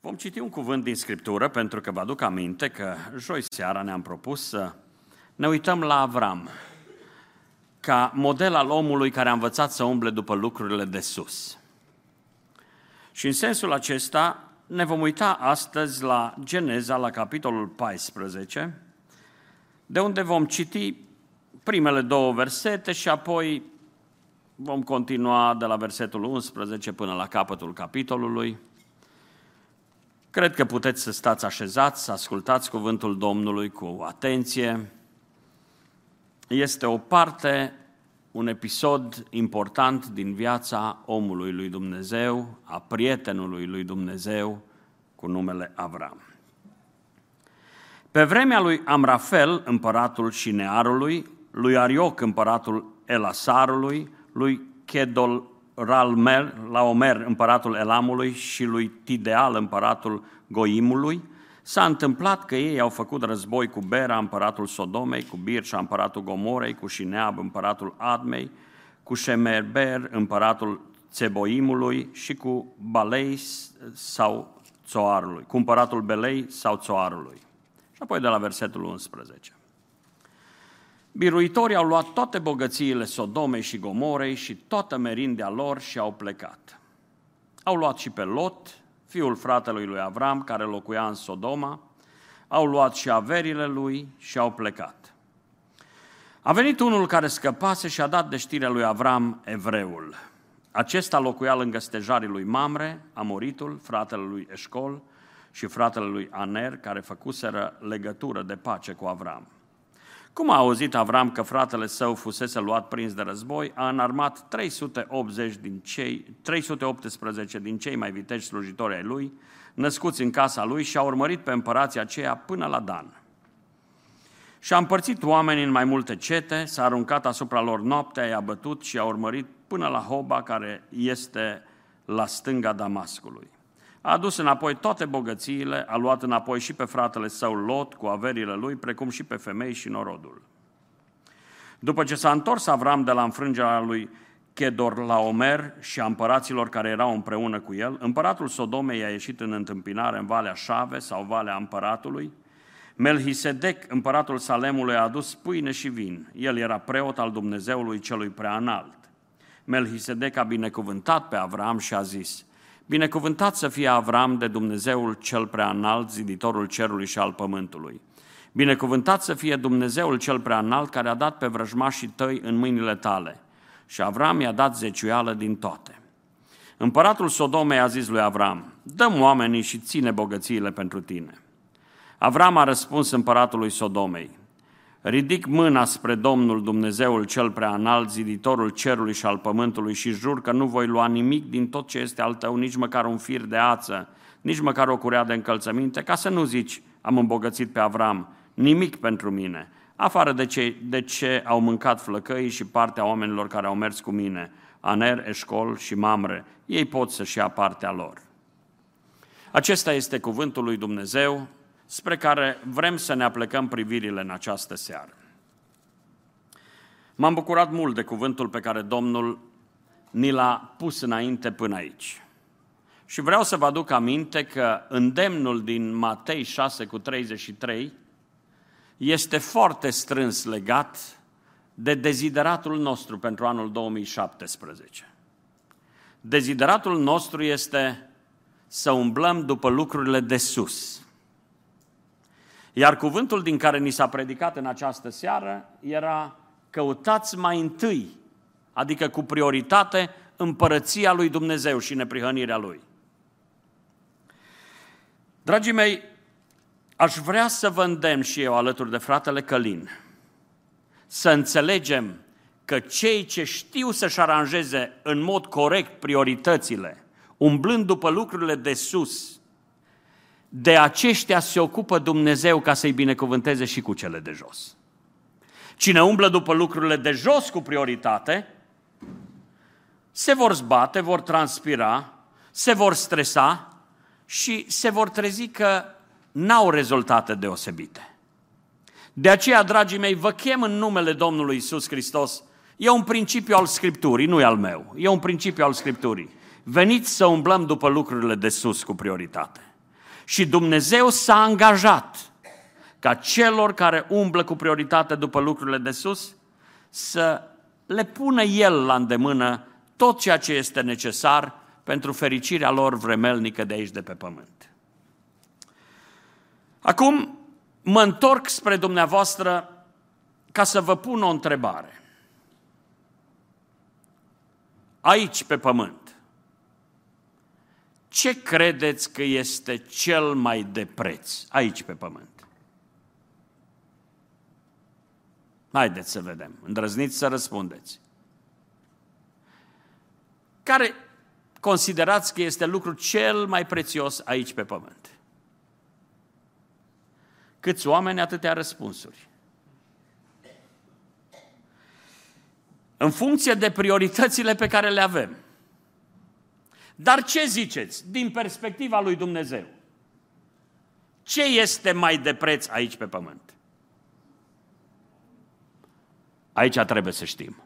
Vom citi un cuvânt din Scriptură pentru că vă aduc aminte că joi seara ne-am propus să ne uităm la Avram ca model al omului care a învățat să umble după lucrurile de sus. Și în sensul acesta ne vom uita astăzi la Geneza, la capitolul 14, de unde vom citi primele două versete și apoi vom continua de la versetul 11 până la capătul capitolului. Cred că puteți să stați așezați, să ascultați cuvântul Domnului cu atenție. Este o parte, un episod important din viața omului lui Dumnezeu, a prietenului lui Dumnezeu cu numele Avram. Pe vremea lui Amrafel, împăratul Șinearului, lui Arioc, împăratul Elasarului, lui Chedol Ralmer, la Omer, împăratul Elamului, și lui Tideal, împăratul Goimului, s-a întâmplat că ei au făcut război cu Bera, împăratul Sodomei, cu Birșa, împăratul Gomorei, cu Șineab, împăratul Admei, cu Shemerber, împăratul Țeboimului și cu Balei sau Țoarului, cu împăratul Belei sau Țoarului. Și apoi de la versetul 11. Biruitorii au luat toate bogățiile Sodomei și Gomorei și toată merindea lor și au plecat. Au luat și pe Lot, fiul fratelui lui Avram, care locuia în Sodoma, au luat și averile lui și au plecat. A venit unul care scăpase și a dat de știrea lui Avram evreul. Acesta locuia lângă stejarii lui Mamre, Amoritul, fratele lui Eșcol și fratele lui Aner, care făcuseră legătură de pace cu Avram. Cum a auzit Avram că fratele său fusese luat prins de război, a înarmat 380 din cei, 318 din cei mai viteji slujitori ai lui, născuți în casa lui și a urmărit pe împărația aceea până la Dan. Și a împărțit oamenii în mai multe cete, s-a aruncat asupra lor noaptea, i-a bătut și a urmărit până la Hoba, care este la stânga Damascului. A adus înapoi toate bogățiile, a luat înapoi și pe fratele său Lot cu averile lui, precum și pe femei și norodul. După ce s-a întors Avram de la înfrângerea lui Chedor la Omer și a împăraților care erau împreună cu el, împăratul Sodomei a ieșit în întâmpinare în Valea Șave sau Valea Împăratului. Melchisedec, împăratul Salemului, a adus pâine și vin. El era preot al Dumnezeului celui prea înalt. Melchisedec a binecuvântat pe Avram și a zis – Binecuvântat să fie Avram de Dumnezeul cel prea înalt, ziditorul cerului și al pământului. Binecuvântat să fie Dumnezeul cel prea înalt care a dat pe vrăjmașii tăi în mâinile tale. Și Avram i-a dat zeciuială din toate. Împăratul Sodomei a zis lui Avram, dăm oamenii și ține bogățiile pentru tine. Avram a răspuns împăratului Sodomei, Ridic mâna spre Domnul Dumnezeul cel prea înalt, ziditorul cerului și al pământului și jur că nu voi lua nimic din tot ce este al tău, nici măcar un fir de ață, nici măcar o curea de încălțăminte, ca să nu zici, am îmbogățit pe Avram, nimic pentru mine, afară de ce, de ce au mâncat flăcăii și partea oamenilor care au mers cu mine, Aner, Eșcol și Mamre, ei pot să-și ia partea lor. Acesta este cuvântul lui Dumnezeu, spre care vrem să ne aplecăm privirile în această seară. M-am bucurat mult de cuvântul pe care Domnul ni l-a pus înainte până aici. Și vreau să vă aduc aminte că îndemnul din Matei 6 cu 33 este foarte strâns legat de dezideratul nostru pentru anul 2017. Dezideratul nostru este să umblăm după lucrurile de sus, iar cuvântul din care ni s-a predicat în această seară era căutați mai întâi, adică cu prioritate, împărăția lui Dumnezeu și neprihănirea lui. Dragii mei, aș vrea să vă îndemn și eu alături de fratele Călin să înțelegem că cei ce știu să-și aranjeze în mod corect prioritățile, umblând după lucrurile de sus, de aceștia se ocupă Dumnezeu ca să-i binecuvânteze și cu cele de jos. Cine umblă după lucrurile de jos cu prioritate, se vor zbate, vor transpira, se vor stresa și se vor trezi că n-au rezultate deosebite. De aceea, dragii mei, vă chem în numele Domnului Isus Hristos. E un principiu al Scripturii, nu e al meu. E un principiu al Scripturii. Veniți să umblăm după lucrurile de sus cu prioritate. Și Dumnezeu s-a angajat ca celor care umblă cu prioritate după lucrurile de sus să le pună El la îndemână tot ceea ce este necesar pentru fericirea lor vremelnică de aici de pe pământ. Acum mă întorc spre dumneavoastră ca să vă pun o întrebare. Aici pe pământ, ce credeți că este cel mai de preț aici pe pământ? Haideți să vedem. Îndrăzniți să răspundeți. Care considerați că este lucrul cel mai prețios aici pe pământ? Câți oameni, atâtea răspunsuri. În funcție de prioritățile pe care le avem. Dar ce ziceți din perspectiva lui Dumnezeu? Ce este mai de preț aici pe pământ? Aici trebuie să știm.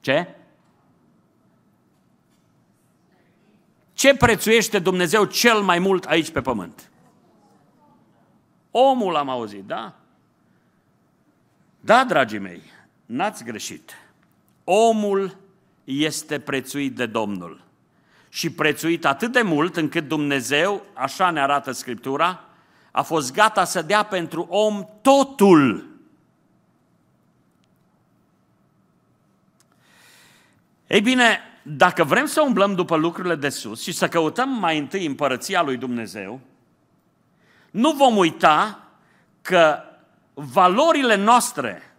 Ce? Ce prețuiește Dumnezeu cel mai mult aici pe pământ? Omul am auzit, da? Da, dragii mei, n-ați greșit. Omul este prețuit de Domnul. Și prețuit atât de mult încât Dumnezeu, așa ne arată Scriptura, a fost gata să dea pentru om totul. Ei bine, dacă vrem să umblăm după lucrurile de sus și să căutăm mai întâi împărăția lui Dumnezeu, nu vom uita că valorile noastre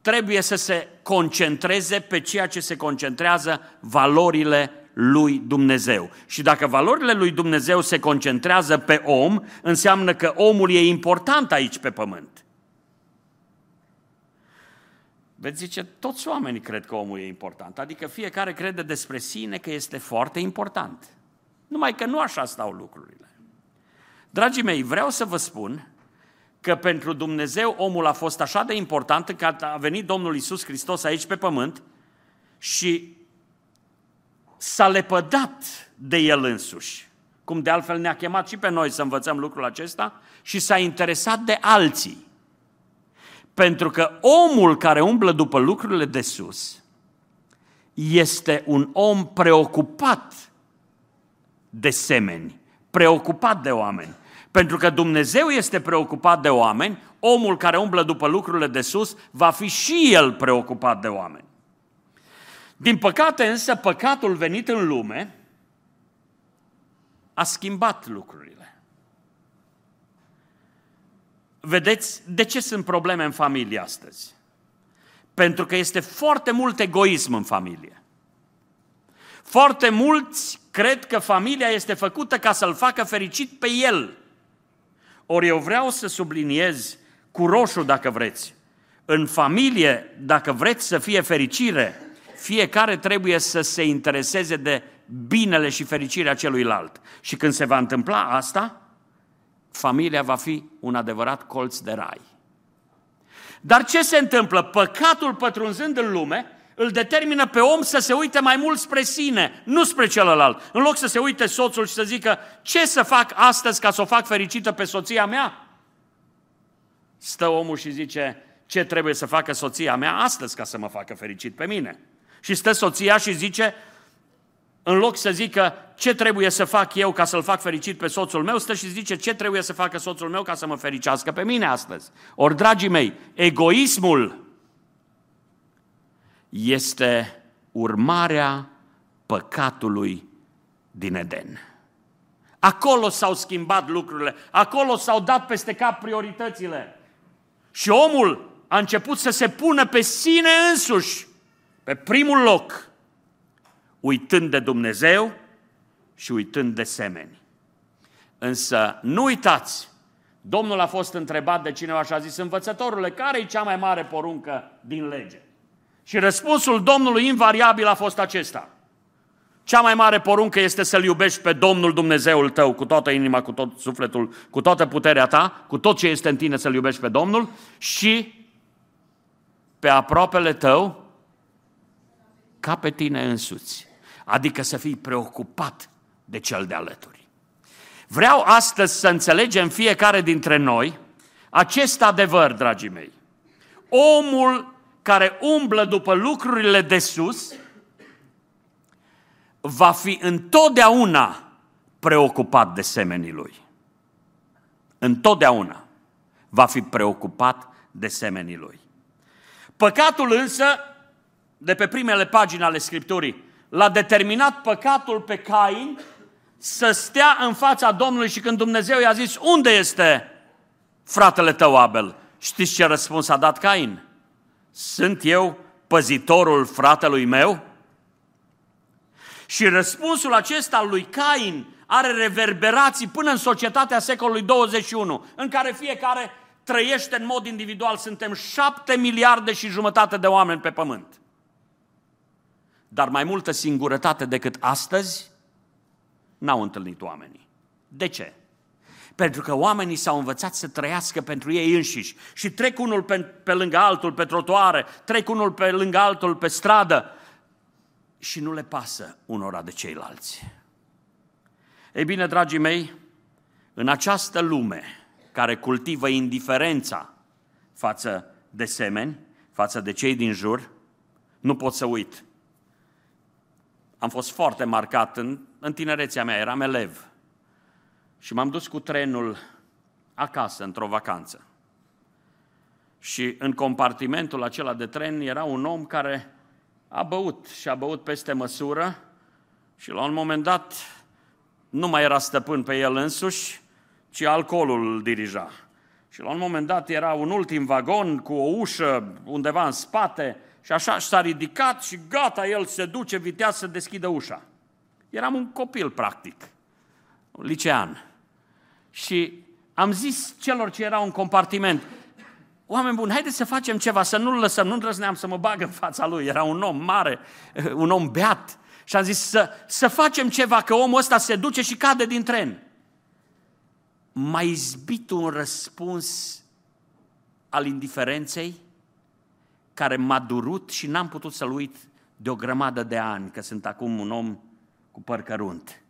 trebuie să se concentreze pe ceea ce se concentrează valorile lui Dumnezeu. Și dacă valorile lui Dumnezeu se concentrează pe om, înseamnă că omul e important aici pe pământ. Veți zice, toți oamenii cred că omul e important, adică fiecare crede despre sine că este foarte important. Numai că nu așa stau lucrurile. Dragii mei, vreau să vă spun că pentru Dumnezeu omul a fost așa de important că a venit Domnul Isus Hristos aici pe pământ și s-a lepădat de El însuși. Cum de altfel ne-a chemat și pe noi să învățăm lucrul acesta și s-a interesat de alții. Pentru că omul care umblă după lucrurile de sus este un om preocupat de semeni, preocupat de oameni. Pentru că Dumnezeu este preocupat de oameni, omul care umblă după lucrurile de sus va fi și el preocupat de oameni. Din păcate însă, păcatul venit în lume a schimbat lucrurile. Vedeți, de ce sunt probleme în familie astăzi? Pentru că este foarte mult egoism în familie. Foarte mulți cred că familia este făcută ca să-l facă fericit pe el. Ori eu vreau să subliniez cu roșu, dacă vreți, în familie, dacă vreți să fie fericire, fiecare trebuie să se intereseze de binele și fericirea celuilalt. Și când se va întâmpla asta, familia va fi un adevărat colț de rai. Dar ce se întâmplă? Păcatul pătrunzând în lume îl determină pe om să se uite mai mult spre sine, nu spre celălalt. În loc să se uite soțul și să zică ce să fac astăzi ca să o fac fericită pe soția mea, stă omul și zice ce trebuie să facă soția mea astăzi ca să mă facă fericit pe mine. Și stă soția și zice în loc să zică ce trebuie să fac eu ca să-l fac fericit pe soțul meu, stă și zice ce trebuie să facă soțul meu ca să mă fericească pe mine astăzi. Ori, dragii mei, egoismul este urmarea păcatului din Eden. Acolo s-au schimbat lucrurile, acolo s-au dat peste cap prioritățile. Și omul a început să se pună pe sine însuși, pe primul loc, uitând de Dumnezeu și uitând de semeni. Însă nu uitați, Domnul a fost întrebat de cineva și a zis, învățătorule, care e cea mai mare poruncă din lege? Și răspunsul Domnului invariabil a fost acesta. Cea mai mare poruncă este să-L iubești pe Domnul Dumnezeul tău cu toată inima, cu tot sufletul, cu toată puterea ta, cu tot ce este în tine să-L iubești pe Domnul și pe aproapele tău ca pe tine însuți. Adică să fii preocupat de cel de alături. Vreau astăzi să înțelegem fiecare dintre noi acest adevăr, dragii mei. Omul care umblă după lucrurile de sus va fi întotdeauna preocupat de semenii lui. Întotdeauna va fi preocupat de semenii lui. Păcatul însă, de pe primele pagini ale Scripturii, l-a determinat păcatul pe Cain să stea în fața Domnului și când Dumnezeu i-a zis, unde este fratele tău Abel? Știți ce răspuns a dat Cain? Sunt eu păzitorul fratelui meu? Și răspunsul acesta al lui Cain are reverberații până în societatea secolului 21, în care fiecare trăiește în mod individual. Suntem șapte miliarde și jumătate de oameni pe pământ. Dar mai multă singurătate decât astăzi n-au întâlnit oamenii. De ce? Pentru că oamenii s-au învățat să trăiască pentru ei înșiși și trec unul pe, pe lângă altul pe trotuare, trec unul pe lângă altul pe stradă și nu le pasă unora de ceilalți. Ei bine, dragii mei, în această lume care cultivă indiferența față de semeni, față de cei din jur, nu pot să uit. Am fost foarte marcat în, în tinerețea mea, eram elev și m-am dus cu trenul acasă, într-o vacanță. Și în compartimentul acela de tren era un om care a băut și a băut peste măsură și la un moment dat nu mai era stăpân pe el însuși, ci alcoolul îl dirija. Și la un moment dat era un ultim vagon cu o ușă undeva în spate și așa s-a ridicat și gata, el se duce viteaz să deschidă ușa. Eram un copil, practic, un licean. Și am zis celor ce erau în compartiment, oameni buni, haideți să facem ceva, să nu-l lăsăm, nu îndrăzneam să mă bag în fața lui. Era un om mare, un om beat. Și am zis să, să facem ceva, că omul ăsta se duce și cade din tren. M-a izbit un răspuns al indiferenței care m-a durut și n-am putut să-l uit de o grămadă de ani, că sunt acum un om cu păr cărunt.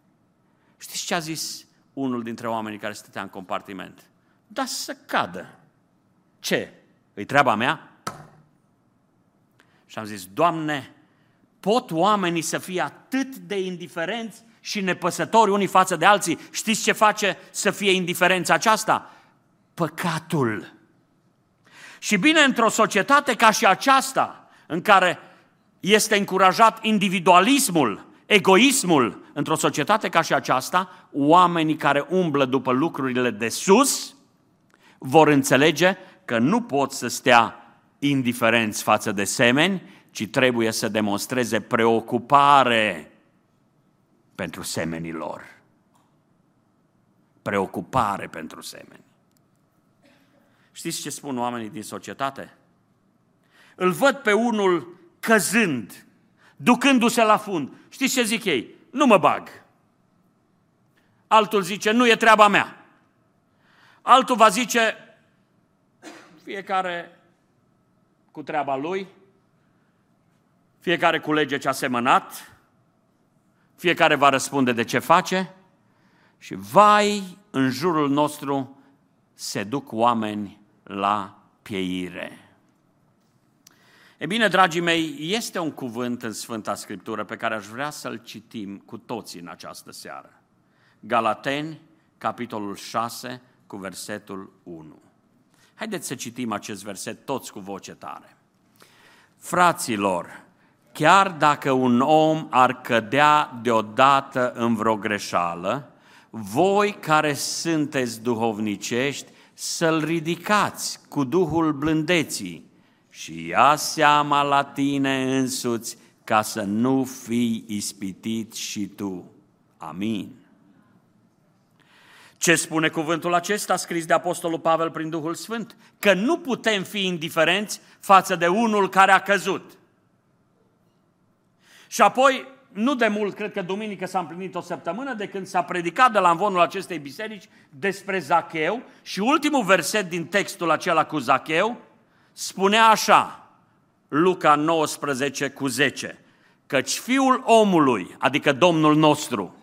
Știți ce a zis unul dintre oamenii care stătea în compartiment? Da să cadă. Ce? Îi treaba mea? Și am zis, Doamne, pot oamenii să fie atât de indiferenți și nepăsători unii față de alții? Știți ce face să fie indiferența aceasta? Păcatul. Și bine, într-o societate ca și aceasta, în care este încurajat individualismul, egoismul, într-o societate ca și aceasta, oamenii care umblă după lucrurile de sus vor înțelege că nu pot să stea indiferenți față de semeni, ci trebuie să demonstreze preocupare pentru semenii lor. Preocupare pentru semeni. Știți ce spun oamenii din societate? Îl văd pe unul căzând, ducându-se la fund. Știți ce zic ei? Nu mă bag. Altul zice, nu e treaba mea. Altul va zice, fiecare cu treaba lui, fiecare culege ce a semănat, fiecare va răspunde de ce face și vai, în jurul nostru se duc oameni la pieire. E bine, dragii mei, este un cuvânt în Sfânta Scriptură pe care aș vrea să-l citim cu toții în această seară. Galateni, capitolul 6, cu versetul 1. Haideți să citim acest verset toți cu voce tare. Fraților, chiar dacă un om ar cădea deodată în vreo greșeală, voi care sunteți duhovnicești, să-l ridicați cu Duhul blândeții și ia seama la tine însuți ca să nu fii ispitit și tu. Amin. Ce spune cuvântul acesta scris de Apostolul Pavel prin Duhul Sfânt? Că nu putem fi indiferenți față de unul care a căzut. Și apoi, nu de mult, cred că duminică s-a împlinit o săptămână de când s-a predicat de la învonul acestei biserici despre Zacheu și ultimul verset din textul acela cu Zacheu spunea așa, Luca 19 cu 10, căci fiul omului, adică Domnul nostru,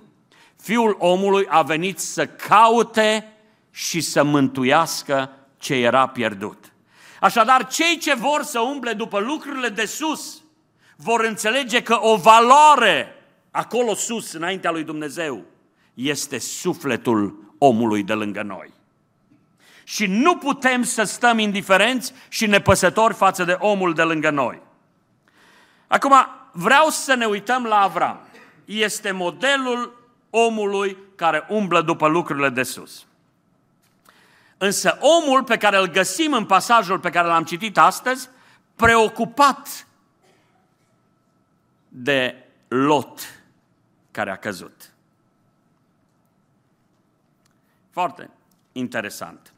Fiul omului a venit să caute și să mântuiască ce era pierdut. Așadar, cei ce vor să umble după lucrurile de sus vor înțelege că o valoare acolo sus, înaintea lui Dumnezeu, este sufletul omului de lângă noi. Și nu putem să stăm indiferenți și nepăsători față de omul de lângă noi. Acum, vreau să ne uităm la Avram. Este modelul omului care umblă după lucrurile de sus. Însă omul pe care îl găsim în pasajul pe care l-am citit astăzi, preocupat de Lot care a căzut. Foarte interesant.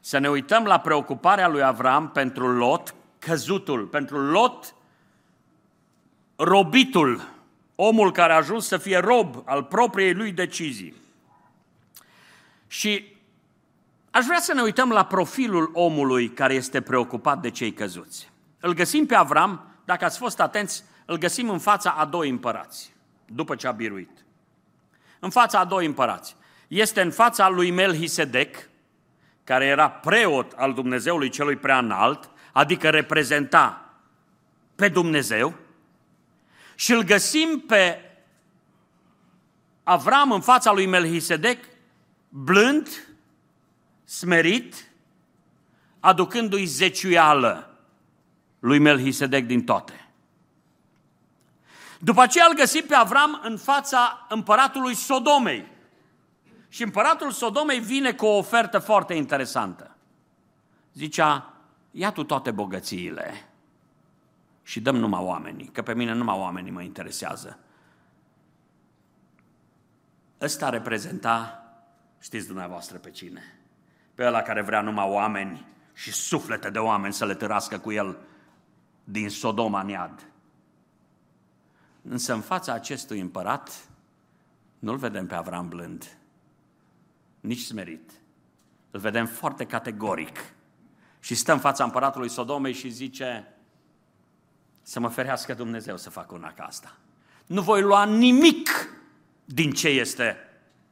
Să ne uităm la preocuparea lui Avram pentru Lot, căzutul, pentru Lot, robitul, omul care a ajuns să fie rob al propriei lui decizii. Și aș vrea să ne uităm la profilul omului care este preocupat de cei căzuți. Îl găsim pe Avram, dacă ați fost atenți, îl găsim în fața a doi împărați, după ce a biruit. În fața a doi împărați. Este în fața lui Melchisedec, care era preot al Dumnezeului celui prea înalt, adică reprezenta pe Dumnezeu, și îl găsim pe Avram în fața lui Melchisedec, blând, smerit, aducându-i zeciuială lui Melchisedec din toate. După aceea îl găsim pe Avram în fața împăratului Sodomei. Și împăratul Sodomei vine cu o ofertă foarte interesantă. Zicea, ia tu toate bogățiile și dăm numai oamenii, că pe mine numai oamenii mă interesează. Ăsta reprezenta, știți dumneavoastră pe cine, pe ăla care vrea numai oameni și suflete de oameni să le târască cu el din Sodoma în iad. Însă în fața acestui împărat nu-l vedem pe Avram blând, nici smerit. Îl vedem foarte categoric. Și stă în fața împăratului Sodomei și zice, să mă ferească Dumnezeu să fac una ca asta. Nu voi lua nimic din ce este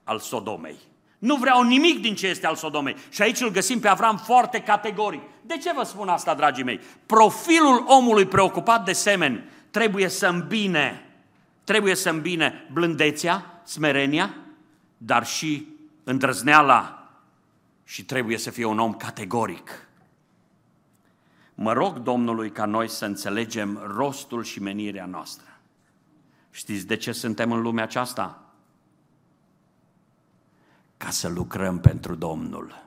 al Sodomei. Nu vreau nimic din ce este al Sodomei. Și aici îl găsim pe Avram foarte categoric. De ce vă spun asta, dragii mei? Profilul omului preocupat de semeni trebuie să îmbine, trebuie să îmbine blândețea, smerenia, dar și îndrăzneala și trebuie să fie un om categoric. Mă rog Domnului ca noi să înțelegem rostul și menirea noastră. Știți de ce suntem în lumea aceasta? Ca să lucrăm pentru Domnul.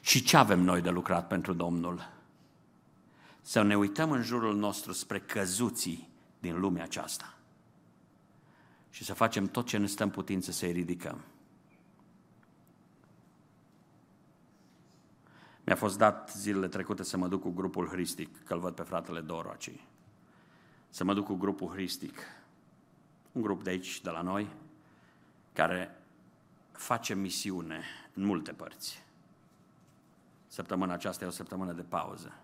Și ce avem noi de lucrat pentru Domnul? Să ne uităm în jurul nostru spre căzuții din lumea aceasta și să facem tot ce ne stă în putință să-i ridicăm. Mi-a fost dat zilele trecute să mă duc cu grupul Hristic, că-l văd pe fratele Doro aici. Să mă duc cu grupul Hristic, un grup de aici, de la noi, care face misiune în multe părți. Săptămâna aceasta e o săptămână de pauză.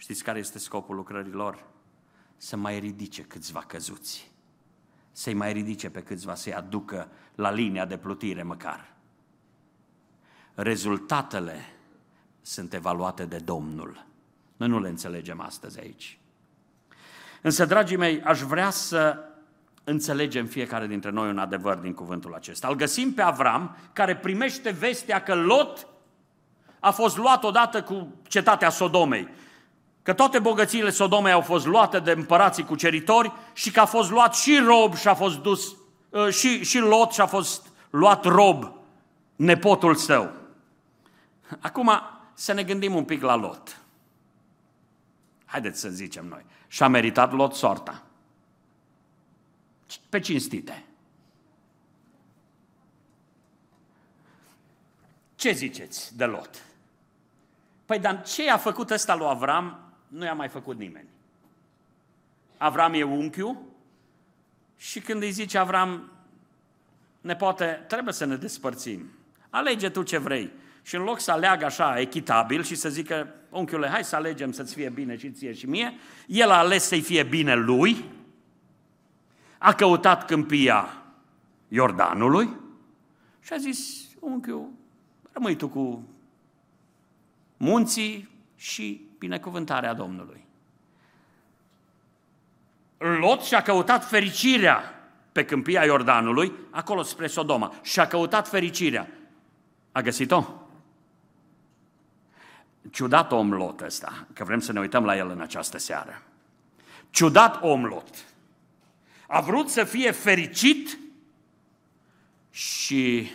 Știți care este scopul lucrărilor? Să mai ridice câțiva căzuți. Să-i mai ridice pe câțiva, să-i aducă la linia de plutire măcar. Rezultatele sunt evaluate de Domnul. Noi nu le înțelegem astăzi aici. Însă, dragii mei, aș vrea să înțelegem fiecare dintre noi un adevăr din cuvântul acesta. Îl găsim pe Avram, care primește vestea că Lot a fost luat odată cu cetatea Sodomei, că toate bogățiile Sodomei au fost luate de împărații cuceritori și că a fost luat și rob și a fost dus, uh, și, și Lot și a fost luat rob, nepotul său. Acum, să ne gândim un pic la Lot. Haideți să zicem noi. Și-a meritat Lot sorta. Pe cinstite. Ce ziceți de Lot? Păi, dar ce a făcut ăsta lui Avram, nu i-a mai făcut nimeni. Avram e unchiul și când îi zice Avram, ne poate, trebuie să ne despărțim. Alege tu ce vrei. Și în loc să aleagă așa echitabil și să zică, unchiule, hai să alegem să-ți fie bine și ție și mie, el a ales să-i fie bine lui, a căutat câmpia Iordanului și a zis, unchiul, rămâi tu cu munții și binecuvântarea Domnului. Lot și-a căutat fericirea pe câmpia Iordanului, acolo spre Sodoma, și-a căutat fericirea. A găsit-o? Ciudat om Lot ăsta, că vrem să ne uităm la el în această seară. Ciudat om Lot. A vrut să fie fericit și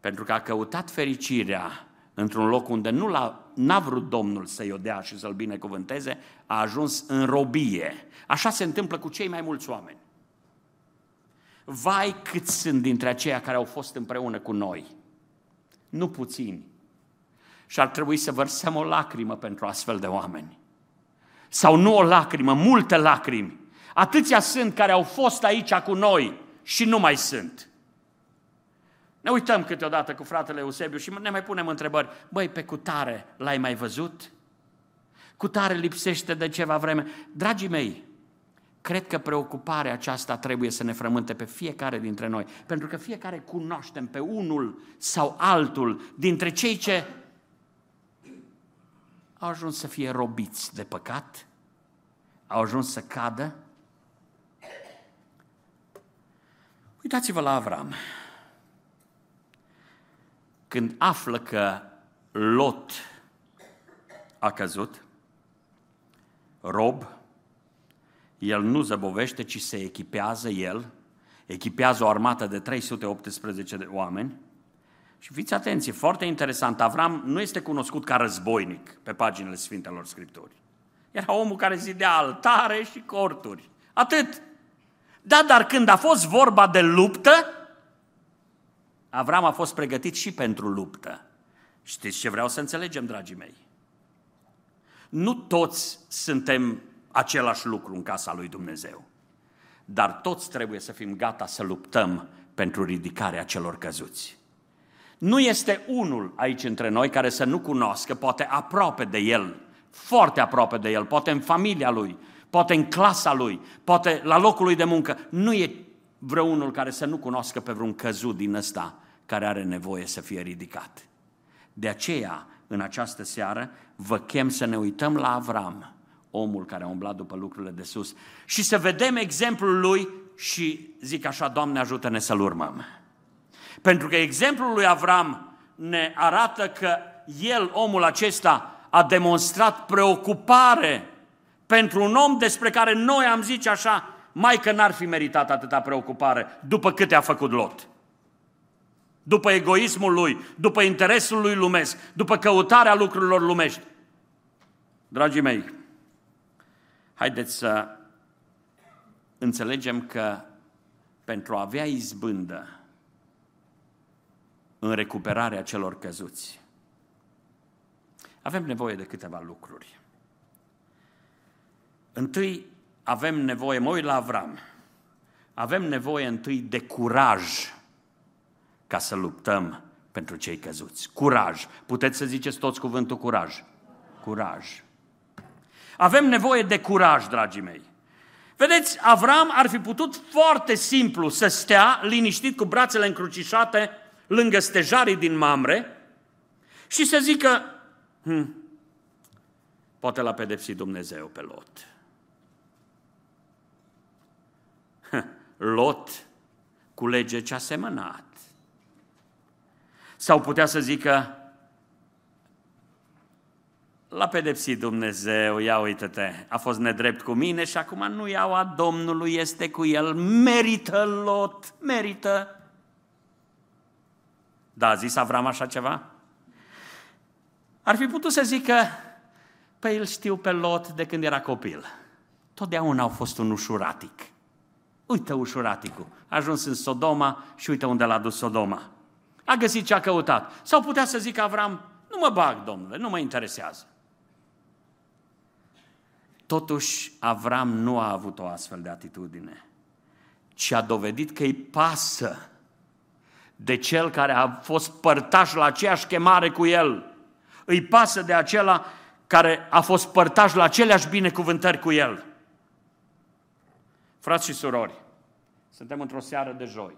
pentru că a căutat fericirea într-un loc unde nu l-a, n-a vrut Domnul să-i o dea și să-l binecuvânteze, a ajuns în robie. Așa se întâmplă cu cei mai mulți oameni. Vai cât sunt dintre aceia care au fost împreună cu noi. Nu puțini. Și ar trebui să vărsăm o lacrimă pentru astfel de oameni. Sau nu o lacrimă, multe lacrimi. Atâția sunt care au fost aici cu noi și nu mai sunt. Ne uităm câteodată cu fratele Eusebiu și ne mai punem întrebări. Băi, pe cutare l-ai mai văzut? Cutare lipsește de ceva vreme. Dragii mei, cred că preocuparea aceasta trebuie să ne frământe pe fiecare dintre noi. Pentru că fiecare cunoaștem pe unul sau altul dintre cei ce au ajuns să fie robiți de păcat, au ajuns să cadă. Uitați-vă la Avram când află că Lot a căzut, rob, el nu zăbovește, ci se echipează el, echipează o armată de 318 de oameni. Și fiți atenți, foarte interesant, Avram nu este cunoscut ca războinic pe paginile Sfintelor Scripturi. Era omul care zidea altare și corturi. Atât. Da, dar când a fost vorba de luptă, Avram a fost pregătit și pentru luptă. Știți ce vreau să înțelegem, dragii mei? Nu toți suntem același lucru în casa lui Dumnezeu, dar toți trebuie să fim gata să luptăm pentru ridicarea celor căzuți. Nu este unul aici între noi care să nu cunoască, poate aproape de el, foarte aproape de el, poate în familia lui, poate în clasa lui, poate la locul lui de muncă. Nu e vreunul care să nu cunoască pe vreun căzut din ăsta care are nevoie să fie ridicat. De aceea, în această seară, vă chem să ne uităm la Avram, omul care a umblat după lucrurile de sus, și să vedem exemplul lui și zic așa, Doamne ajută-ne să-l urmăm. Pentru că exemplul lui Avram ne arată că el, omul acesta, a demonstrat preocupare pentru un om despre care noi am zice așa, mai că n-ar fi meritat atâta preocupare după câte a făcut Lot după egoismul lui, după interesul lui lumesc, după căutarea lucrurilor lumești. Dragii mei, haideți să înțelegem că pentru a avea izbândă în recuperarea celor căzuți, avem nevoie de câteva lucruri. Întâi avem nevoie, mă uit la Avram, avem nevoie întâi de curaj ca să luptăm pentru cei căzuți. Curaj. Puteți să ziceți toți cuvântul curaj. Curaj. Avem nevoie de curaj, dragii mei. Vedeți, Avram ar fi putut foarte simplu să stea liniștit cu brațele încrucișate lângă stejarii din Mamre și să zică, hm, poate l-a pedepsit Dumnezeu pe Lot. Lot culege ce a semănat. Sau putea să zică, l-a pedepsit Dumnezeu, ia uite-te, a fost nedrept cu mine și acum nu iau a Domnului, este cu el, merită Lot, merită. Da, a zis Avram așa ceva? Ar fi putut să zică, pe el știu pe Lot de când era copil. Totdeauna au fost un ușuratic. Uite ușuraticul, a ajuns în Sodoma și uite unde l-a dus Sodoma. A găsit ce a căutat. Sau putea să zică Avram, nu mă bag, domnule, nu mă interesează. Totuși, Avram nu a avut o astfel de atitudine, ci a dovedit că îi pasă de cel care a fost părtaș la aceeași chemare cu el. Îi pasă de acela care a fost părtaș la aceleași binecuvântări cu el. Frați și surori, Suntem într-o seară de joi.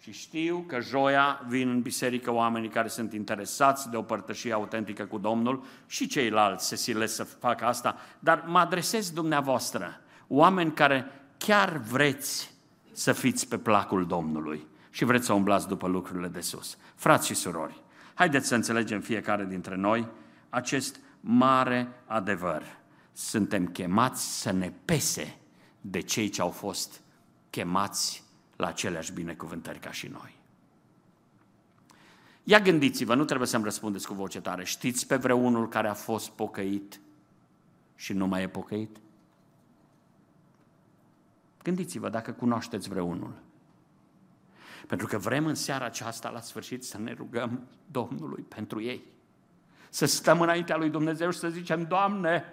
Și știu că joia vin în biserică oamenii care sunt interesați de o părtășie autentică cu Domnul și ceilalți se silesc să facă asta, dar mă adresez dumneavoastră, oameni care chiar vreți să fiți pe placul Domnului și vreți să umblați după lucrurile de sus. Frați și surori, haideți să înțelegem fiecare dintre noi acest mare adevăr. Suntem chemați să ne pese de cei ce au fost chemați la aceleași binecuvântări ca și noi. Ia gândiți-vă, nu trebuie să-mi răspundeți cu voce tare. Știți pe vreunul care a fost pocăit și nu mai e pocăit? Gândiți-vă dacă cunoașteți vreunul. Pentru că vrem în seara aceasta, la sfârșit, să ne rugăm Domnului pentru ei. Să stăm înaintea lui Dumnezeu și să zicem, Doamne,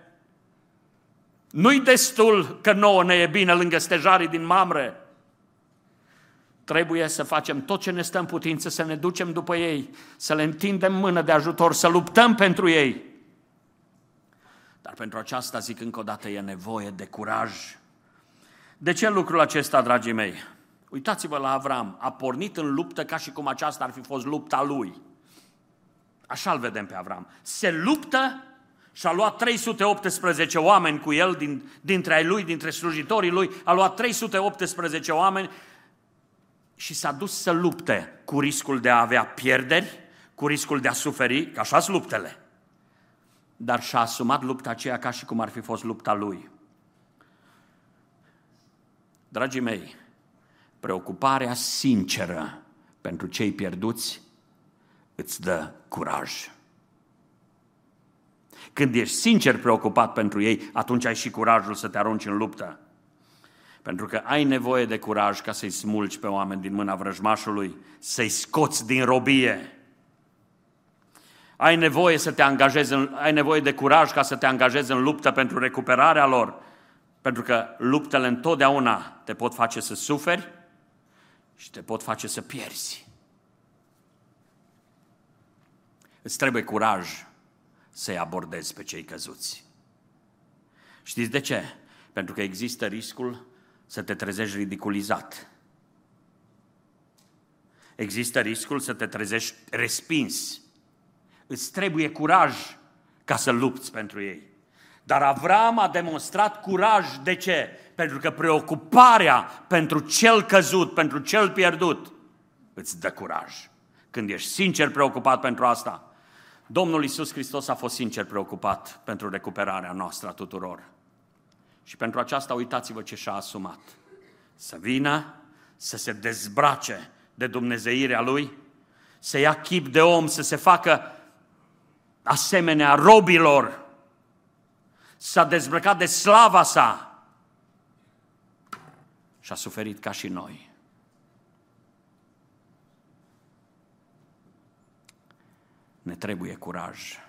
nu-i destul că nouă ne e bine lângă stejarii din Mamre. Trebuie să facem tot ce ne stă în putință, să ne ducem după ei, să le întindem mână de ajutor, să luptăm pentru ei. Dar pentru aceasta, zic încă o dată, e nevoie de curaj. De ce lucrul acesta, dragii mei? Uitați-vă la Avram, a pornit în luptă ca și cum aceasta ar fi fost lupta lui. Așa îl vedem pe Avram. Se luptă și a luat 318 oameni cu el, din, dintre ai lui, dintre slujitorii lui, a luat 318 oameni și s-a dus să lupte cu riscul de a avea pierderi, cu riscul de a suferi, că așa luptele. Dar și-a asumat lupta aceea ca și cum ar fi fost lupta lui. Dragii mei, preocuparea sinceră pentru cei pierduți îți dă curaj. Când ești sincer preocupat pentru ei, atunci ai și curajul să te arunci în luptă. Pentru că ai nevoie de curaj ca să-i smulgi pe oameni din mâna vrăjmașului, să-i scoți din robie. Ai nevoie, să te angajezi în, ai nevoie de curaj ca să te angajezi în luptă pentru recuperarea lor, pentru că luptele întotdeauna te pot face să suferi și te pot face să pierzi. Îți trebuie curaj să-i abordezi pe cei căzuți. Știți de ce? Pentru că există riscul să te trezești ridiculizat. Există riscul să te trezești respins. Îți trebuie curaj ca să lupți pentru ei. Dar Avram a demonstrat curaj. De ce? Pentru că preocuparea pentru cel căzut, pentru cel pierdut, îți dă curaj. Când ești sincer preocupat pentru asta, Domnul Isus Hristos a fost sincer preocupat pentru recuperarea noastră a tuturor. Și pentru aceasta uitați-vă ce și-a asumat. Să vină, să se dezbrace de Dumnezeirea Lui, să ia chip de om, să se facă asemenea robilor, s-a dezbrăcat de slava sa și a suferit ca și noi. Ne trebuie curaj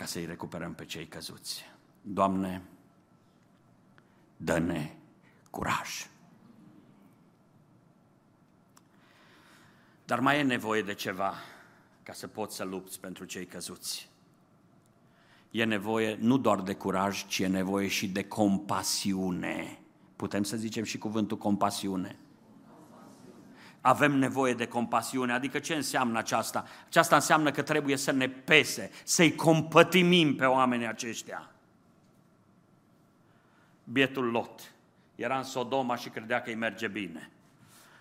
ca să-i recuperăm pe cei căzuți. Doamne, dă-ne curaj. Dar mai e nevoie de ceva ca să poți să lupți pentru cei căzuți. E nevoie nu doar de curaj, ci e nevoie și de compasiune. Putem să zicem și cuvântul compasiune avem nevoie de compasiune. Adică ce înseamnă aceasta? Aceasta înseamnă că trebuie să ne pese, să-i compătimim pe oamenii aceștia. Bietul Lot era în Sodoma și credea că îi merge bine.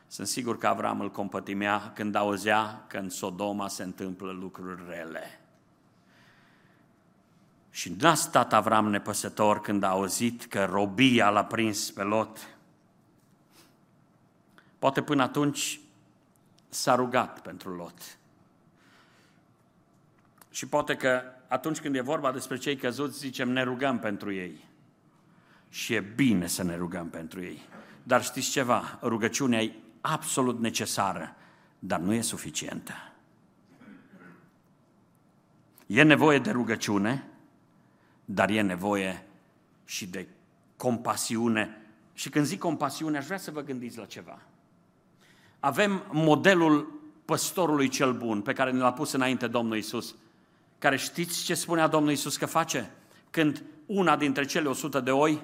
Sunt sigur că Avram îl compătimea când auzea că în Sodoma se întâmplă lucruri rele. Și n-a stat Avram nepăsător când a auzit că robia l-a prins pe Lot Poate până atunci s-a rugat pentru Lot. Și poate că atunci când e vorba despre cei căzuți, zicem ne rugăm pentru ei. Și e bine să ne rugăm pentru ei. Dar știți ceva? Rugăciunea e absolut necesară, dar nu e suficientă. E nevoie de rugăciune, dar e nevoie și de compasiune. Și când zic compasiune, aș vrea să vă gândiți la ceva avem modelul păstorului cel bun pe care ne l-a pus înainte Domnul Isus, care știți ce spunea Domnul Isus că face? Când una dintre cele 100 de oi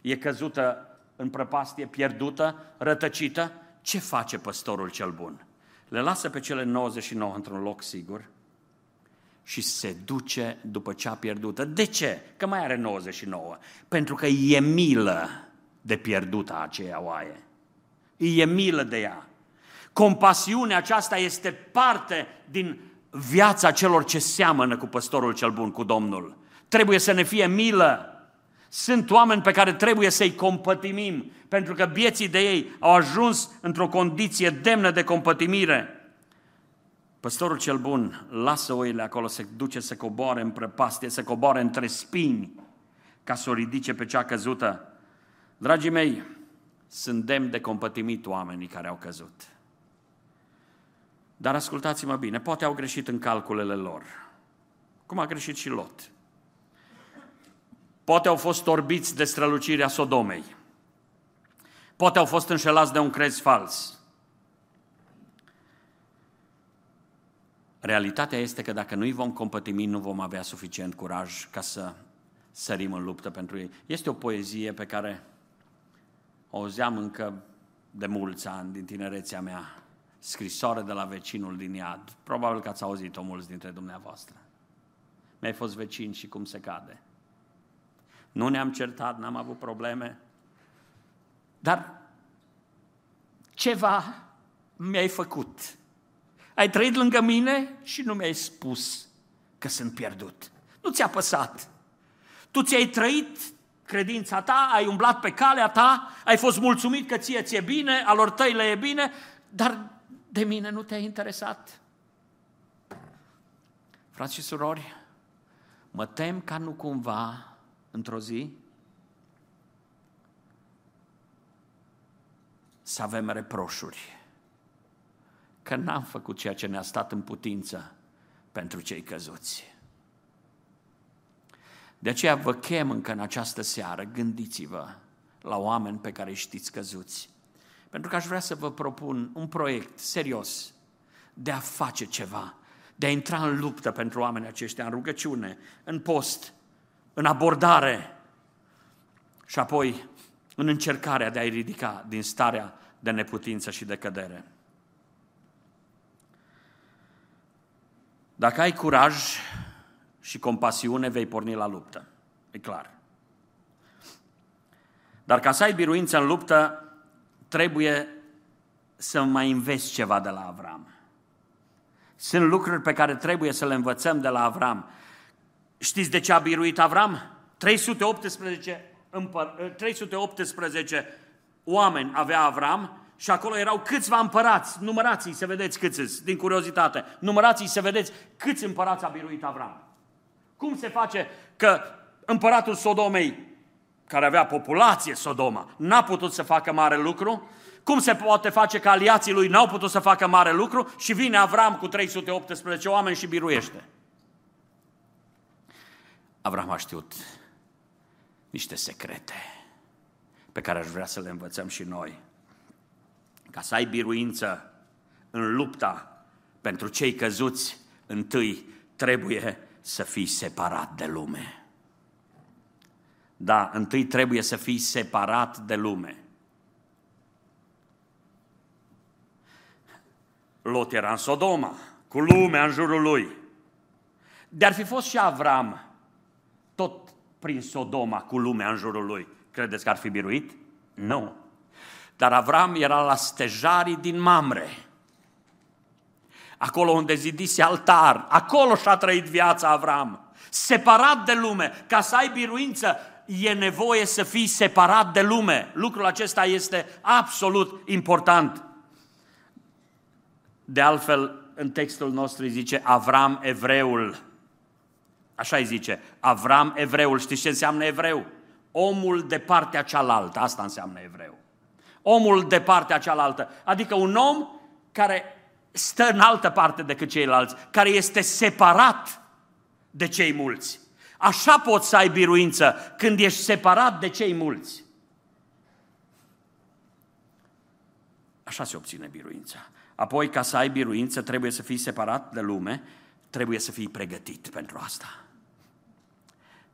e căzută în prăpastie, pierdută, rătăcită, ce face păstorul cel bun? Le lasă pe cele 99 într-un loc sigur și se duce după cea pierdută. De ce? Că mai are 99. Pentru că e milă de pierdută aceea oaie. E milă de ea. Compasiunea aceasta este parte din viața celor ce seamănă cu păstorul cel bun, cu Domnul. Trebuie să ne fie milă. Sunt oameni pe care trebuie să-i compătimim, pentru că vieții de ei au ajuns într-o condiție demnă de compătimire. Păstorul cel bun lasă oile acolo, se duce să coboare în prăpastie, să coboare între spini, ca să o ridice pe cea căzută. Dragii mei, sunt demn de compătimit oamenii care au căzut. Dar ascultați-mă bine, poate au greșit în calculele lor, cum a greșit și Lot. Poate au fost orbiți de strălucirea Sodomei. Poate au fost înșelați de un crez fals. Realitatea este că dacă nu-i vom compătimi, nu vom avea suficient curaj ca să sărim în luptă pentru ei. Este o poezie pe care o auzeam încă de mulți ani din tinerețea mea, scrisoare de la vecinul din iad. Probabil că ați auzit-o mulți dintre dumneavoastră. Mi-ai fost vecin și cum se cade. Nu ne-am certat, n-am avut probleme, dar ceva mi-ai făcut. Ai trăit lângă mine și nu mi-ai spus că sunt pierdut. Nu ți-a păsat. Tu ți-ai trăit credința ta, ai umblat pe calea ta, ai fost mulțumit că ție ți-e bine, alor tăi le e bine, dar de mine nu te-ai interesat. Frați și surori, mă tem ca nu cumva, într-o zi, să avem reproșuri că n-am făcut ceea ce ne-a stat în putință pentru cei căzuți. De aceea vă chem încă în această seară, gândiți-vă la oameni pe care știți căzuți. Pentru că aș vrea să vă propun un proiect serios de a face ceva, de a intra în luptă pentru oamenii aceștia, în rugăciune, în post, în abordare și apoi în încercarea de a-i ridica din starea de neputință și de cădere. Dacă ai curaj și compasiune, vei porni la luptă. E clar. Dar ca să ai biruință în luptă, trebuie să mai înveți ceva de la Avram. Sunt lucruri pe care trebuie să le învățăm de la Avram. Știți de ce a biruit Avram? 318, 318 oameni avea Avram și acolo erau câțiva împărați, numărați să vedeți câți din curiozitate, numărați să vedeți câți împărați a biruit Avram. Cum se face că împăratul Sodomei, care avea populație Sodoma, n-a putut să facă mare lucru? Cum se poate face că aliații lui n-au putut să facă mare lucru și vine Avram cu 318 oameni și biruiește? Avram a știut niște secrete pe care aș vrea să le învățăm și noi ca să ai biruință în lupta pentru cei căzuți, întâi trebuie să fii separat de lume. Da, întâi trebuie să fii separat de lume. Lot era în Sodoma, cu lumea în jurul lui. De-ar fi fost și Avram, tot prin Sodoma, cu lumea în jurul lui. Credeți că ar fi biruit? Nu. Dar Avram era la stejarii din Mamre. Acolo unde zidise altar, acolo și-a trăit viața Avram. Separat de lume, ca să ai biruință, e nevoie să fii separat de lume. Lucrul acesta este absolut important. De altfel, în textul nostru îi zice Avram evreul. Așa îi zice, Avram evreul. Știți ce înseamnă evreu? Omul de partea cealaltă, asta înseamnă evreu omul de partea cealaltă. Adică un om care stă în altă parte decât ceilalți, care este separat de cei mulți. Așa poți să ai biruință când ești separat de cei mulți. Așa se obține biruința. Apoi, ca să ai biruință, trebuie să fii separat de lume, trebuie să fii pregătit pentru asta.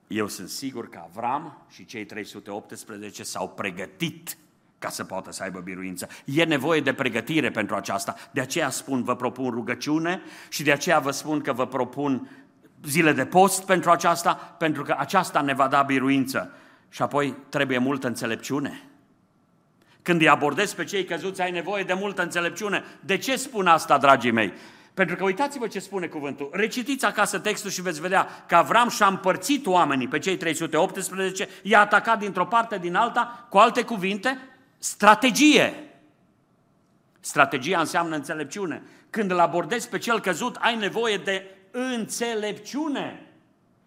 Eu sunt sigur că Avram și cei 318 s-au pregătit ca să poată să aibă biruință. E nevoie de pregătire pentru aceasta. De aceea spun, vă propun rugăciune și de aceea vă spun că vă propun zile de post pentru aceasta, pentru că aceasta ne va da biruință. Și apoi trebuie multă înțelepciune. Când îi abordezi pe cei căzuți, ai nevoie de multă înțelepciune. De ce spun asta, dragii mei? Pentru că uitați-vă ce spune cuvântul. Recitiți acasă textul și veți vedea că Avram și-a împărțit oamenii pe cei 318, i-a atacat dintr-o parte, din alta, cu alte cuvinte, strategie. Strategia înseamnă înțelepciune. Când îl abordezi pe cel căzut, ai nevoie de înțelepciune.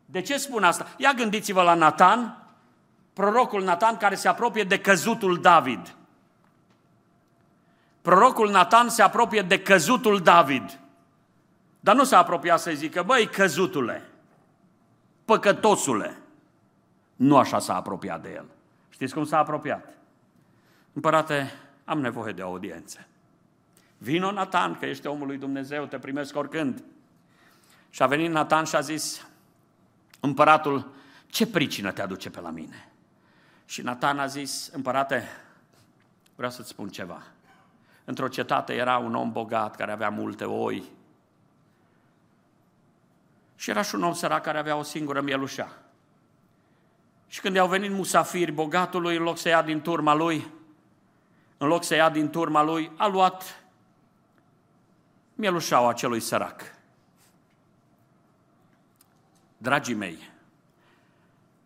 De ce spun asta? Ia gândiți-vă la Nathan, prorocul Nathan care se apropie de căzutul David. Prorocul Nathan se apropie de căzutul David. Dar nu s-a apropiat să zică, băi, căzutule, păcătosule. Nu așa s-a apropiat de el. Știți cum s-a apropiat? Împărate, am nevoie de audiență. Vino Nathan, că ești omul lui Dumnezeu, te primesc oricând. Și a venit Nathan și a zis, împăratul, ce pricină te aduce pe la mine? Și Nathan a zis, împărate, vreau să-ți spun ceva. Într-o cetate era un om bogat care avea multe oi. Și era și un om sărac care avea o singură mielușa. Și când i-au venit musafiri bogatului, în loc să ia din turma lui, în loc să ia din turma lui, a luat mielușaua acelui sărac. Dragii mei,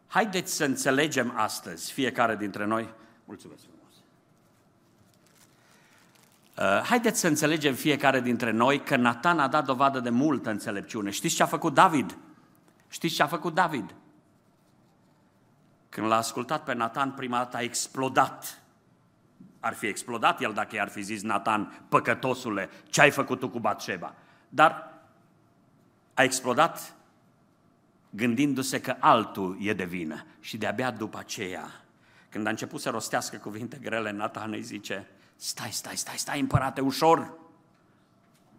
haideți să înțelegem astăzi, fiecare dintre noi, mulțumesc frumos, uh, haideți să înțelegem fiecare dintre noi că Nathan a dat dovadă de multă înțelepciune. Știți ce a făcut David? Știți ce a făcut David? Când l-a ascultat pe Nathan, prima dată a explodat ar fi explodat el dacă i-ar fi zis Nathan, păcătosule, ce ai făcut tu cu Batșeba? Dar a explodat gândindu-se că altul e de vină. Și de-abia după aceea, când a început să rostească cuvinte grele, Nathan îi zice, stai, stai, stai, stai, împărate, ușor,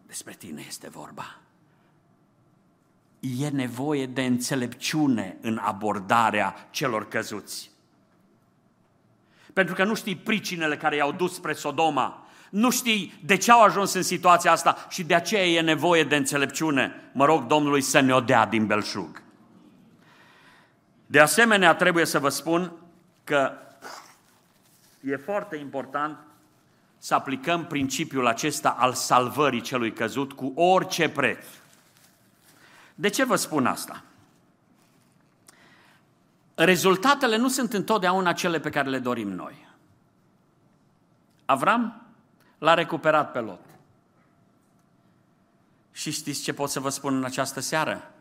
despre tine este vorba. E nevoie de înțelepciune în abordarea celor căzuți pentru că nu știi pricinele care i-au dus spre Sodoma, nu știi de ce au ajuns în situația asta și de aceea e nevoie de înțelepciune. Mă rog Domnului să ne o dea din belșug. De asemenea, trebuie să vă spun că e foarte important să aplicăm principiul acesta al salvării celui căzut cu orice preț. De ce vă spun asta? rezultatele nu sunt întotdeauna cele pe care le dorim noi. Avram l-a recuperat pe Lot. Și știți ce pot să vă spun în această seară?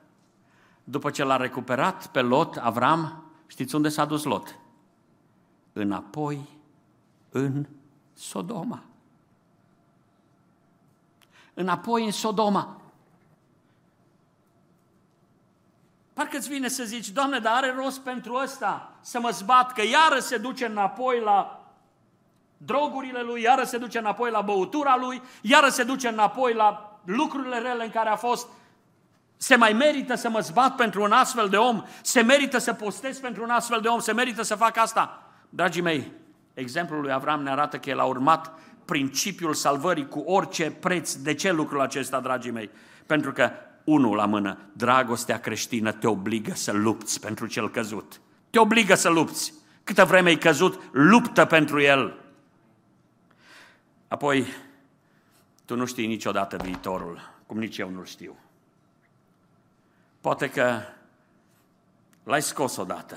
După ce l-a recuperat pe Lot, Avram, știți unde s-a dus Lot? Înapoi în Sodoma. Înapoi în Sodoma. Parcă îți vine să zici, Doamne, dar are rost pentru ăsta să mă zbat, că iară se duce înapoi la drogurile lui, iară se duce înapoi la băutura lui, iară se duce înapoi la lucrurile rele în care a fost. Se mai merită să mă zbat pentru un astfel de om? Se merită să postez pentru un astfel de om? Se merită să fac asta? Dragii mei, exemplul lui Avram ne arată că el a urmat principiul salvării cu orice preț. De ce lucrul acesta, dragii mei? Pentru că unul la mână, dragostea creștină te obligă să lupți pentru cel căzut. Te obligă să lupți. Câtă vreme e căzut, luptă pentru el. Apoi, tu nu știi niciodată viitorul, cum nici eu nu știu. Poate că l-ai scos odată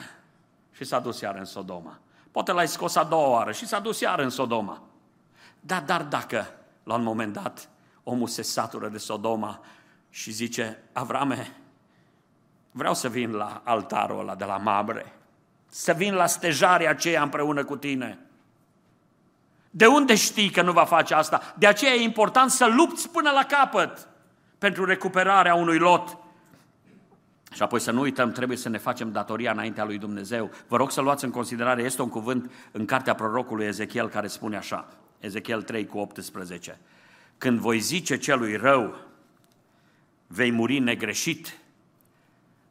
și s-a dus iar în Sodoma. Poate l-ai scos a doua oară și s-a dus iar în Sodoma. Dar, dar dacă, la un moment dat, omul se satură de Sodoma și zice, Avrame, vreau să vin la altarul ăla de la Mabre, să vin la stejarea aceea împreună cu tine. De unde știi că nu va face asta? De aceea e important să lupți până la capăt pentru recuperarea unui lot. Și apoi să nu uităm, trebuie să ne facem datoria înaintea lui Dumnezeu. Vă rog să luați în considerare, este un cuvânt în cartea prorocului Ezechiel care spune așa, Ezechiel 3 cu 18. Când voi zice celui rău, vei muri negreșit,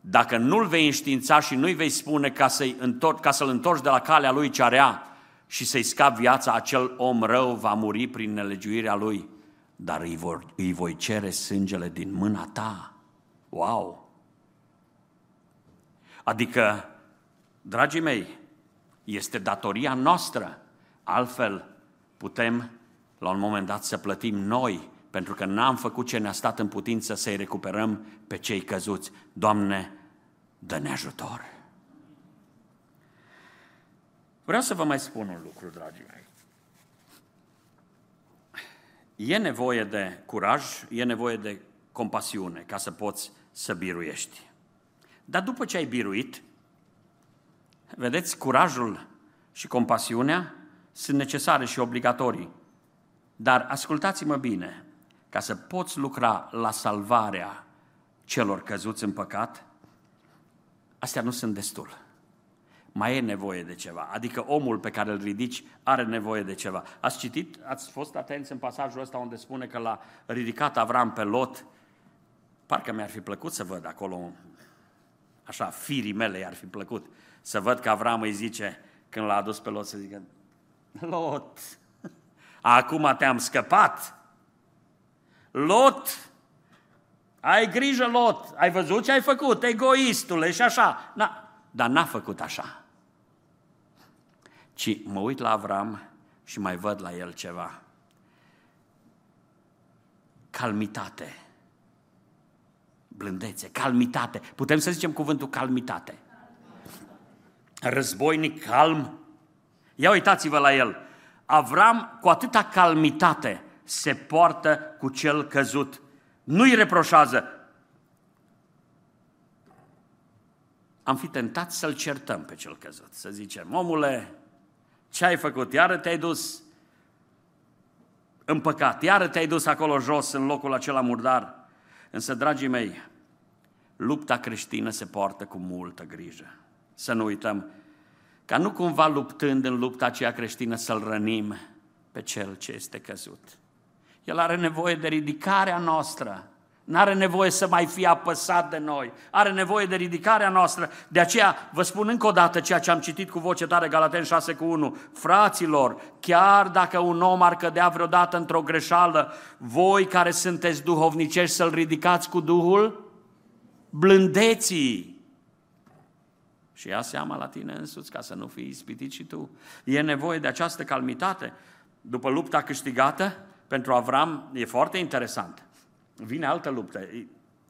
dacă nu-l vei înștiința și nu-i vei spune ca, să-i întor- ca să-l întorci de la calea lui ce area și să-i scap viața, acel om rău va muri prin nelegiuirea lui, dar îi, vor, îi voi cere sângele din mâna ta. Wow! Adică, dragii mei, este datoria noastră, altfel putem la un moment dat să plătim noi, pentru că n-am făcut ce ne-a stat în putință să-i recuperăm pe cei căzuți. Doamne, dă-ne ajutor! Vreau să vă mai spun un lucru, dragii mei. E nevoie de curaj, e nevoie de compasiune ca să poți să biruiești. Dar după ce ai biruit, vedeți, curajul și compasiunea sunt necesare și obligatorii. Dar ascultați-mă bine, ca să poți lucra la salvarea celor căzuți în păcat, astea nu sunt destul. Mai e nevoie de ceva. Adică omul pe care îl ridici are nevoie de ceva. Ați citit, ați fost atenți în pasajul ăsta unde spune că l-a ridicat Avram pe Lot. Parcă mi-ar fi plăcut să văd acolo, așa, firii mele i-ar fi plăcut să văd că Avram îi zice, când l-a adus pe Lot, să zică, Lot, acum te-am scăpat. Lot, ai grijă, Lot, ai văzut ce ai făcut, egoistule și așa. Na, dar n-a făcut așa. Ci mă uit la Avram și mai văd la el ceva. Calmitate. Blândețe, calmitate. Putem să zicem cuvântul calmitate. Războinic calm. Ia uitați-vă la el. Avram cu atâta calmitate se poartă cu cel căzut. Nu-i reproșează. Am fi tentat să-l certăm pe cel căzut, să zicem, omule, ce ai făcut? Iară te-ai dus în păcat, iară te-ai dus acolo jos, în locul acela murdar. Însă, dragii mei, lupta creștină se poartă cu multă grijă. Să nu uităm, ca nu cumva luptând în lupta aceea creștină să-l rănim pe cel ce este căzut. El are nevoie de ridicarea noastră. Nu are nevoie să mai fie apăsat de noi. Are nevoie de ridicarea noastră. De aceea vă spun încă o dată ceea ce am citit cu voce tare, Galaten 6 cu 1. Fraților, chiar dacă un om ar cădea vreodată într-o greșeală, voi care sunteți duhovnicești să-l ridicați cu Duhul blândeții. Și ia seama la tine însuți ca să nu fii ispitit și tu. E nevoie de această calmitate. După lupta câștigată, pentru Avram e foarte interesant. Vine altă luptă.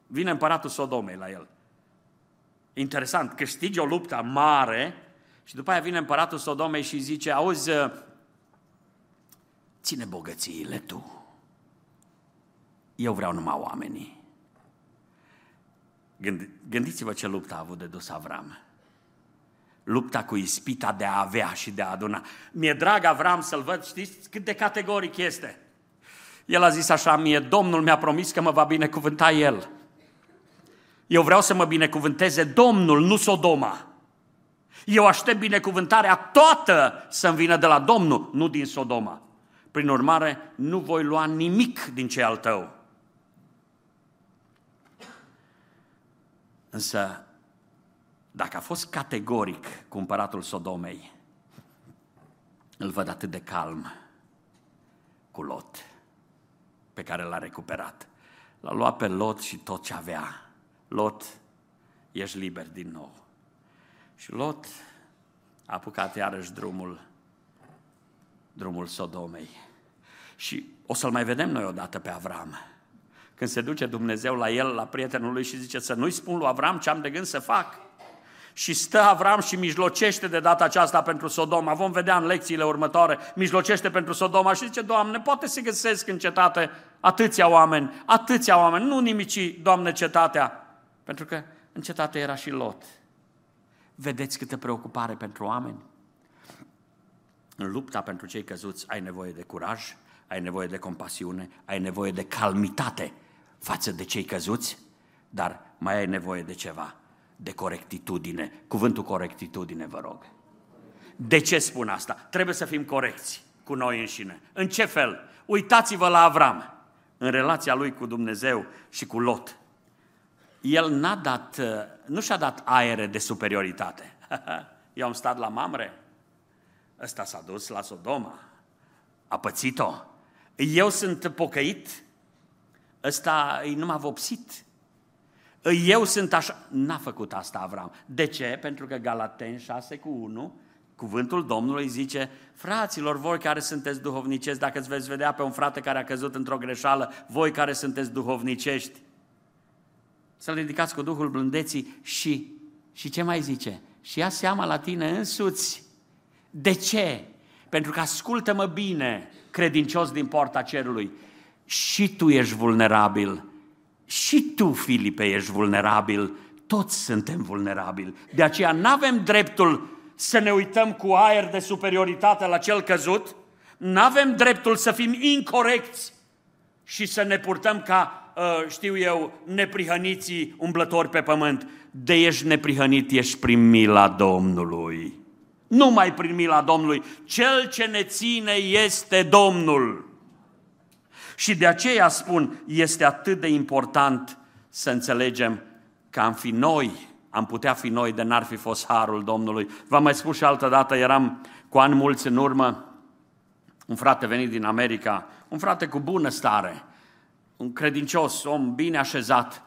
Vine împăratul Sodomei la el. Interesant, câștigi o luptă mare și după aia vine împăratul Sodomei și zice, auzi, ține bogățiile tu. Eu vreau numai oamenii. Gândiți-vă ce luptă a avut de dus Avram. Lupta cu ispita de a avea și de a aduna. Mi-e drag Avram să-l văd, știți cât de categoric este. El a zis așa mie, Domnul mi-a promis că mă va binecuvânta El. Eu vreau să mă binecuvânteze Domnul, nu Sodoma. Eu aștept binecuvântarea toată să-mi vină de la Domnul, nu din Sodoma. Prin urmare, nu voi lua nimic din ce al tău. Însă, dacă a fost categoric cu împăratul Sodomei, îl văd atât de calm cu Lot pe care l-a recuperat. L-a luat pe Lot și tot ce avea. Lot, ești liber din nou. Și Lot a apucat iarăși drumul, drumul Sodomei. Și o să-l mai vedem noi odată pe Avram. Când se duce Dumnezeu la el, la prietenul lui și zice să nu-i spun lui Avram ce am de gând să fac. Și stă Avram și mijlocește de data aceasta pentru Sodoma. Vom vedea în lecțiile următoare. Mijlocește pentru Sodoma și zice, Doamne, poate să găsesc în cetate atâția oameni, atâția oameni, nu nimici, Doamne, cetatea. Pentru că în cetate era și Lot. Vedeți câtă preocupare pentru oameni? În lupta pentru cei căzuți ai nevoie de curaj, ai nevoie de compasiune, ai nevoie de calmitate față de cei căzuți, dar mai ai nevoie de ceva, de corectitudine. Cuvântul corectitudine, vă rog. De ce spun asta? Trebuie să fim corecți cu noi înșine. În ce fel? Uitați-vă la Avram, în relația lui cu Dumnezeu și cu Lot. el n-a dat, nu și-a dat aere de superioritate. Eu am stat la Mamre, ăsta s-a dus la Sodoma, a pățit-o. Eu sunt pocăit, ăsta e numai vopsit. Eu sunt așa. N-a făcut asta Avram. De ce? Pentru că Galaten 6 cu 1, cuvântul Domnului zice, fraților, voi care sunteți duhovnicești, dacă îți veți vedea pe un frate care a căzut într-o greșeală, voi care sunteți duhovnicești, să-l ridicați cu Duhul blândeții și, și ce mai zice? Și ia seama la tine însuți. De ce? Pentru că ascultă-mă bine, credincios din porta cerului, și tu ești vulnerabil, și tu, Filipe, ești vulnerabil, toți suntem vulnerabili. De aceea nu avem dreptul să ne uităm cu aer de superioritate la cel căzut, nu avem dreptul să fim incorrecți și să ne purtăm ca, uh, știu eu, neprihăniții umblători pe pământ. De ești neprihănit, ești prin mila Domnului. Numai prin mila Domnului. Cel ce ne ține este Domnul. Și de aceea spun, este atât de important să înțelegem că am fi noi, am putea fi noi de n-ar fi fost harul Domnului. V-am mai spus și altă dată, eram cu ani mulți în urmă, un frate venit din America, un frate cu bună stare, un credincios, om bine așezat.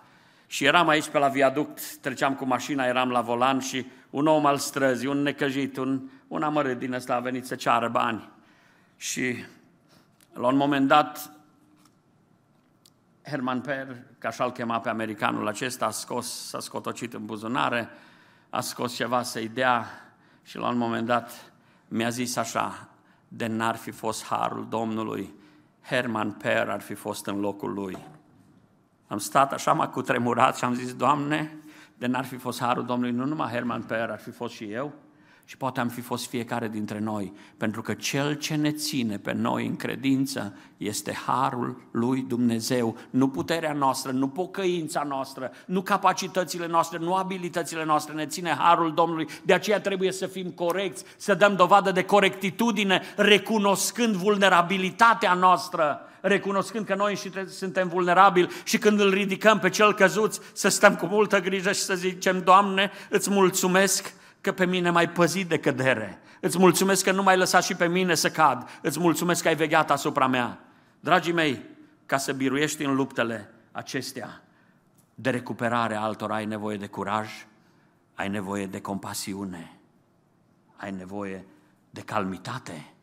Și eram aici pe la viaduct, treceam cu mașina, eram la volan și un om al străzii, un necăjit, un, un amărât din ăsta a venit să ceară bani. Și la un moment dat Herman Per, ca așa-l chema pe americanul acesta, a scos, s-a scotocit în buzunare, a scos ceva să-i dea și la un moment dat mi-a zis așa, de n-ar fi fost harul Domnului, Herman Per ar fi fost în locul lui. Am stat așa, m-a cutremurat și am zis, Doamne, de n-ar fi fost harul Domnului, nu numai Herman Per, ar fi fost și eu, și poate am fi fost fiecare dintre noi, pentru că Cel ce ne ține pe noi în credință este Harul lui Dumnezeu, nu puterea noastră, nu pocăința noastră, nu capacitățile noastre, nu abilitățile noastre, ne ține Harul Domnului. De aceea trebuie să fim corecți, să dăm dovadă de corectitudine, recunoscând vulnerabilitatea noastră, recunoscând că noi și suntem vulnerabili și când îl ridicăm pe cel căzut, să stăm cu multă grijă și să zicem, Doamne, îți mulțumesc că pe mine m-ai păzit de cădere. Îți mulțumesc că nu m-ai lăsat și pe mine să cad. Îți mulțumesc că ai vegheat asupra mea. Dragii mei, ca să biruiești în luptele acestea de recuperare a altora, ai nevoie de curaj, ai nevoie de compasiune, ai nevoie de calmitate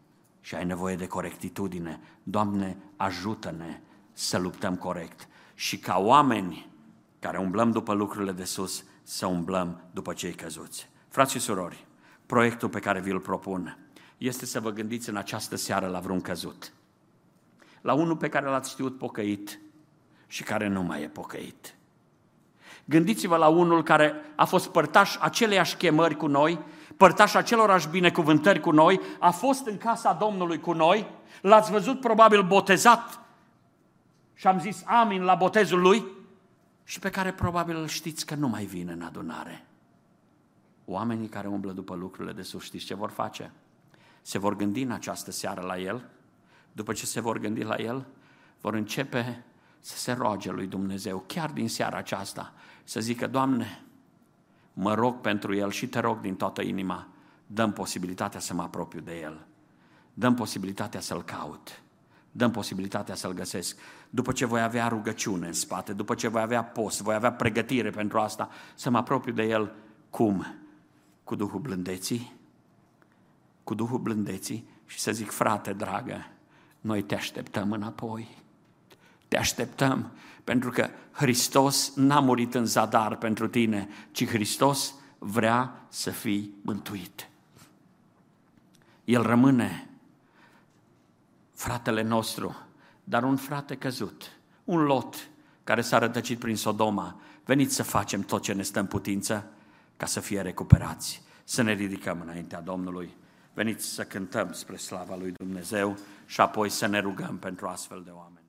și ai nevoie de corectitudine. Doamne, ajută-ne să luptăm corect și ca oameni care umblăm după lucrurile de sus, să umblăm după cei căzuți. Frați și surori, proiectul pe care vi-l propun este să vă gândiți în această seară la vreun căzut. La unul pe care l-ați știut pocăit și care nu mai e pocăit. Gândiți-vă la unul care a fost părtaș aceleiași chemări cu noi, părtaș acelorași binecuvântări cu noi, a fost în casa Domnului cu noi, l-ați văzut probabil botezat și am zis amin la botezul lui și pe care probabil îl știți că nu mai vine în adunare. Oamenii care umblă după lucrurile de sus, știți ce vor face? Se vor gândi în această seară la El, după ce se vor gândi la El, vor începe să se roage lui Dumnezeu, chiar din seara aceasta, să zică, Doamne, mă rog pentru El și te rog din toată inima, dăm posibilitatea să mă apropiu de El, dăm posibilitatea să-L caut, dăm posibilitatea să-L găsesc. După ce voi avea rugăciune în spate, după ce voi avea post, voi avea pregătire pentru asta, să mă apropiu de El, cum? Cu Duhul blândeții, cu Duhul blândeții și să zic, frate dragă, noi te așteptăm înapoi. Te așteptăm pentru că Hristos n-a murit în zadar pentru tine, ci Hristos vrea să fii mântuit. El rămâne fratele nostru, dar un frate căzut, un lot care s-a rătăcit prin Sodoma. Veniți să facem tot ce ne stă în putință ca să fie recuperați. Să ne ridicăm înaintea Domnului. Veniți să cântăm spre slava lui Dumnezeu și apoi să ne rugăm pentru astfel de oameni.